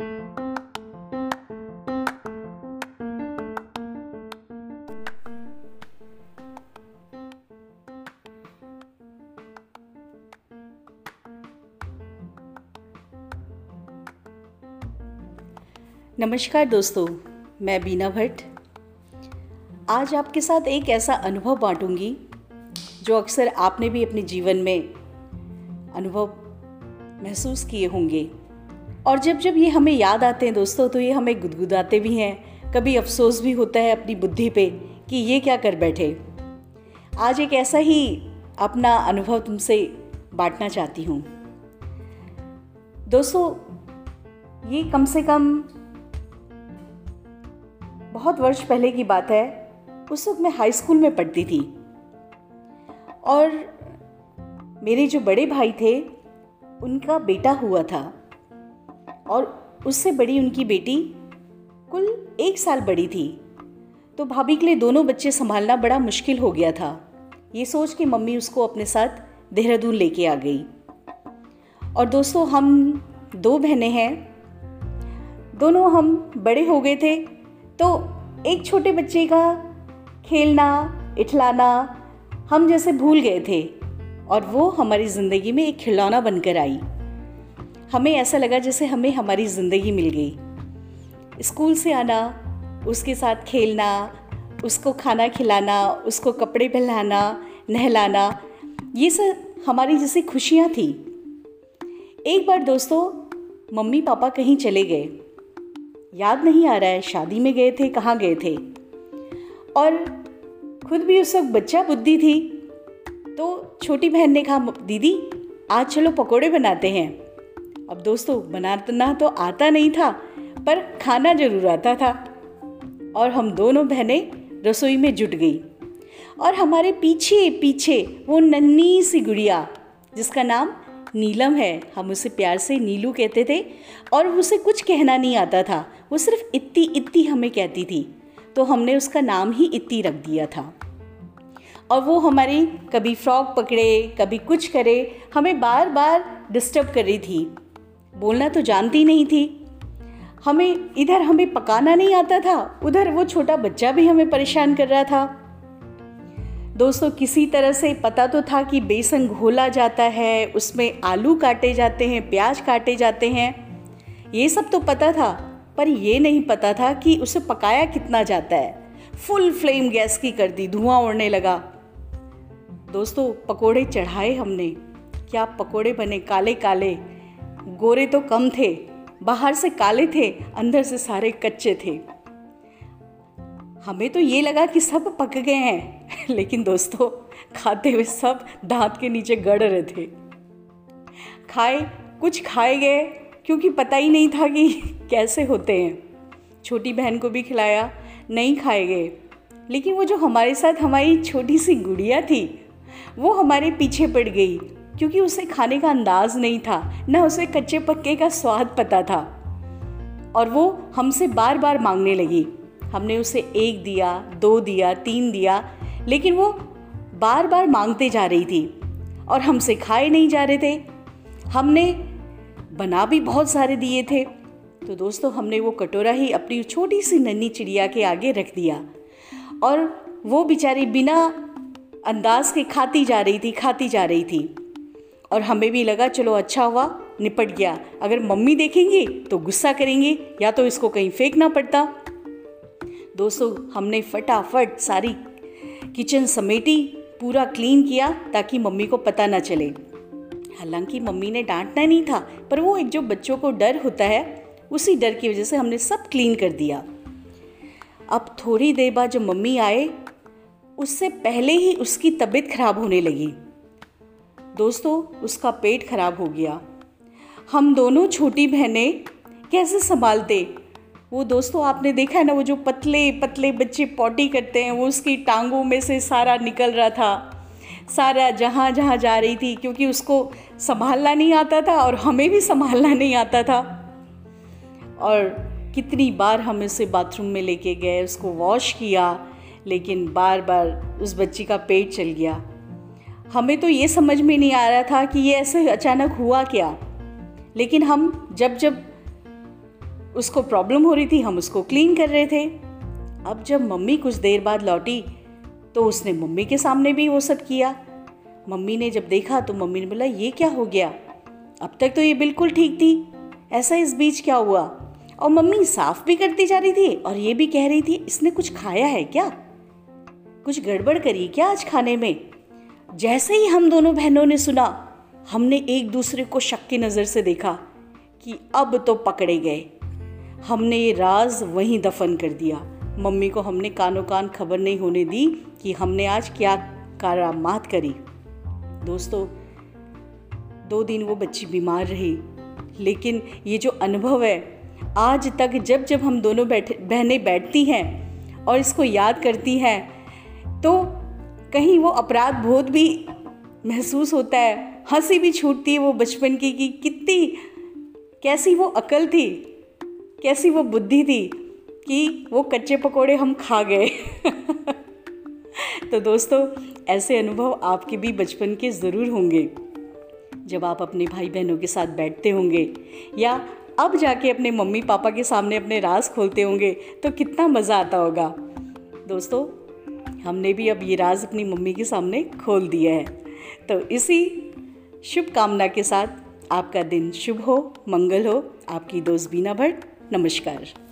नमस्कार दोस्तों, मैं बीना भट्ट। आज आपके साथ एक ऐसा अनुभव बांटूँगी, जो अक्सर आपने भी अपने जीवन में अनुभव महसूस किए होंगे। और जब जब ये हमें याद आते हैं दोस्तों तो ये हमें गुदगुदाते भी हैं। कभी अफसोस भी होता है अपनी बुद्धि पे कि ये क्या कर बैठे। आज एक ऐसा ही अपना अनुभव तुमसे बांटना चाहती हूँ। दोस्तों, ये कम से कम बहुत वर्ष पहले की बात है। उस वक्त मैं हाई स्कूल में पढ़ती थी। और मेरे जो बड़े भाई थे, उनका बेटा हुआ था। और उससे बड़ी उनकी बेटी कुल एक साल बड़ी थी। तो भाभी के लिए दोनों बच्चे संभालना बड़ा मुश्किल हो गया था। ये सोच के मम्मी उसको अपने साथ देहरादून लेके आ गई। और दोस्तों, हम दो बहनें हैं। दोनों हम बड़े हो गए थे तो एक छोटे बच्चे का खेलना, इठलाना हम जैसे भूल गए थे। और वो हमारी ज़िंदगी में एक खिलौना बनकर आई। हमें ऐसा लगा जैसे हमें हमारी ज़िंदगी मिल गई। स्कूल से आना, उसके साथ खेलना, उसको खाना खिलाना, उसको कपड़े पहनाना, नहलाना, ये सब हमारी जैसे खुशियाँ थी। एक बार दोस्तों, मम्मी पापा कहीं चले गए। याद नहीं आ रहा है, शादी में गए थे, कहाँ गए थे। और खुद भी उस वक्त बच्चा बुद्धि थी। तो छोटी बहन ने कहा दीदी, आज चलो पकोड़े बनाते हैं। अब दोस्तों, बनाना तो आता नहीं था, पर खाना ज़रूर आता था। और हम दोनों बहनें रसोई में जुट गई। और हमारे पीछे पीछे वो नन्ही सी गुड़िया, जिसका नाम नीलम है, हम उसे प्यार से नीलू कहते थे, और उसे कुछ कहना नहीं आता था, वो सिर्फ़ इत्ती इत्ती हमें कहती थी तो हमने उसका नाम ही इत्ती रख दिया था। और वो हमारी कभी फ्रॉक पकड़े, कभी कुछ करे, हमें बार बार डिस्टर्ब कर रही थी। बोलना तो जानती नहीं थी। हमें, इधर हमें पकाना नहीं आता था, उधर वो छोटा बच्चा भी हमें परेशान कर रहा था। दोस्तों, किसी तरह से पता तो था कि बेसन घोला जाता है, उसमें आलू काटे जाते हैं, प्याज काटे जाते हैं। ये सब तो पता था, पर ये नहीं पता था कि उसे पकाया कितना जाता है। फुल फ्लेम गैस की कर दी, धुआँ उड़ने लगा। दोस्तों, पकोड़े चढ़ाए हमने। क्या पकोड़े बने काले काले गोरे तो कम थे, बाहर से काले थे, अंदर से सारे कच्चे थे। हमें तो ये लगा कि सब पक गए हैं, लेकिन दोस्तों, खाते हुए सब दांत के नीचे गड़ रहे थे। खाए, कुछ खाए गए, क्योंकि पता ही नहीं था कि कैसे होते हैं। छोटी बहन को भी खिलाया, नहीं खाए गए। लेकिन वो जो हमारे साथ हमारी छोटी सी गुड़िया थी, वो हमारे पीछे पड़ गई। क्योंकि उसे खाने का अंदाज नहीं था, न उसे कच्चे पक्के का स्वाद पता था। और वो हमसे बार बार मांगने लगी। हमने उसे एक दिया, दो दिया, तीन दिया, लेकिन वो बार बार मांगते जा रही थी और हमसे खाए नहीं जा रहे थे। हमने बना भी बहुत सारे दिए थे। तो दोस्तों, हमने वो कटोरा ही अपनी छोटी सी नन्ही चिड़िया के आगे रख दिया और वो बेचारी बिना अंदाज के खाती जा रही थी, खाती जा रही थी। और हमें भी लगा, चलो अच्छा हुआ, निपट गया। अगर मम्मी देखेंगी तो गुस्सा करेंगी या तो इसको कहीं फेंकना पड़ता। दोस्तों, हमने फटाफट सारी किचन समेटी, पूरा क्लीन किया ताकि मम्मी को पता ना चले। हालाँकि मम्मी ने डांटना नहीं था, पर वो एक जो बच्चों को डर होता है, उसी डर की वजह से हमने सब क्लीन कर दिया। अब थोड़ी देर बाद जब मम्मी आए, उससे पहले ही उसकी तबीयत खराब होने लगी। दोस्तों, उसका पेट खराब हो गया। हम दोनों छोटी बहनें कैसे संभालते? वो दोस्तों, आपने देखा है ना, वो जो पतले पतले बच्चे पॉटी करते हैं, वो उसकी टांगों में से सारा निकल रहा था। सारा जहाँ जहाँ जा रही थी, क्योंकि उसको संभालना नहीं आता था और हमें भी संभालना नहीं आता था। और कितनी बार हम उसे बाथरूम में लेके गए, उसको वॉश किया, लेकिन बार बार उस बच्ची का पेट चल गया। हमें तो ये समझ में नहीं आ रहा था कि ये ऐसे अचानक हुआ क्या। लेकिन हम जब जब उसको प्रॉब्लम हो रही थी, हम उसको क्लीन कर रहे थे। अब जब मम्मी कुछ देर बाद लौटी तो उसने मम्मी के सामने भी वो सब किया। मम्मी ने जब देखा तो मम्मी ने बोला, ये क्या हो गया? अब तक तो ये बिल्कुल ठीक थी। ऐसा इस बीच क्या हुआ? और मम्मी साफ़ भी करती जा रही थी और ये भी कह रही थी, इसने कुछ खाया है क्या? कुछ गड़बड़ करी क्या आज खाने में? जैसे ही हम दोनों बहनों ने सुना, हमने एक दूसरे को शक की नज़र से देखा कि अब तो पकड़े गए। हमने ये राज वहीं दफन कर दिया। मम्मी को हमने कानों कान खबर नहीं होने दी कि हमने आज क्या कारामात करी। दोस्तों, दो दिन वो बच्ची बीमार रही। लेकिन ये जो अनुभव है, आज तक जब जब हम दोनों बैठे, बहनें बैठती हैं और इसको याद करती हैं तो कहीं वो अपराध बोध भी महसूस होता है, हँसी भी छूटती है वो बचपन की कि कितनी, कैसी वो अकल थी, कैसी वो बुद्धि थी कि वो कच्चे पकोड़े हम खा गए। तो दोस्तों, ऐसे अनुभव आपके भी बचपन के ज़रूर होंगे। जब आप अपने भाई बहनों के साथ बैठते होंगे या अब जाके अपने मम्मी पापा के सामने अपने राज खोलते होंगे तो कितना मज़ा आता होगा। दोस्तों हमने भी अब ये राज अपनी मम्मी के सामने खोल दिया है। तो इसी शुभकामना के साथ आपका दिन शुभ हो, मंगल हो। आपकी दोस्त बीना भट्ट, नमस्कार।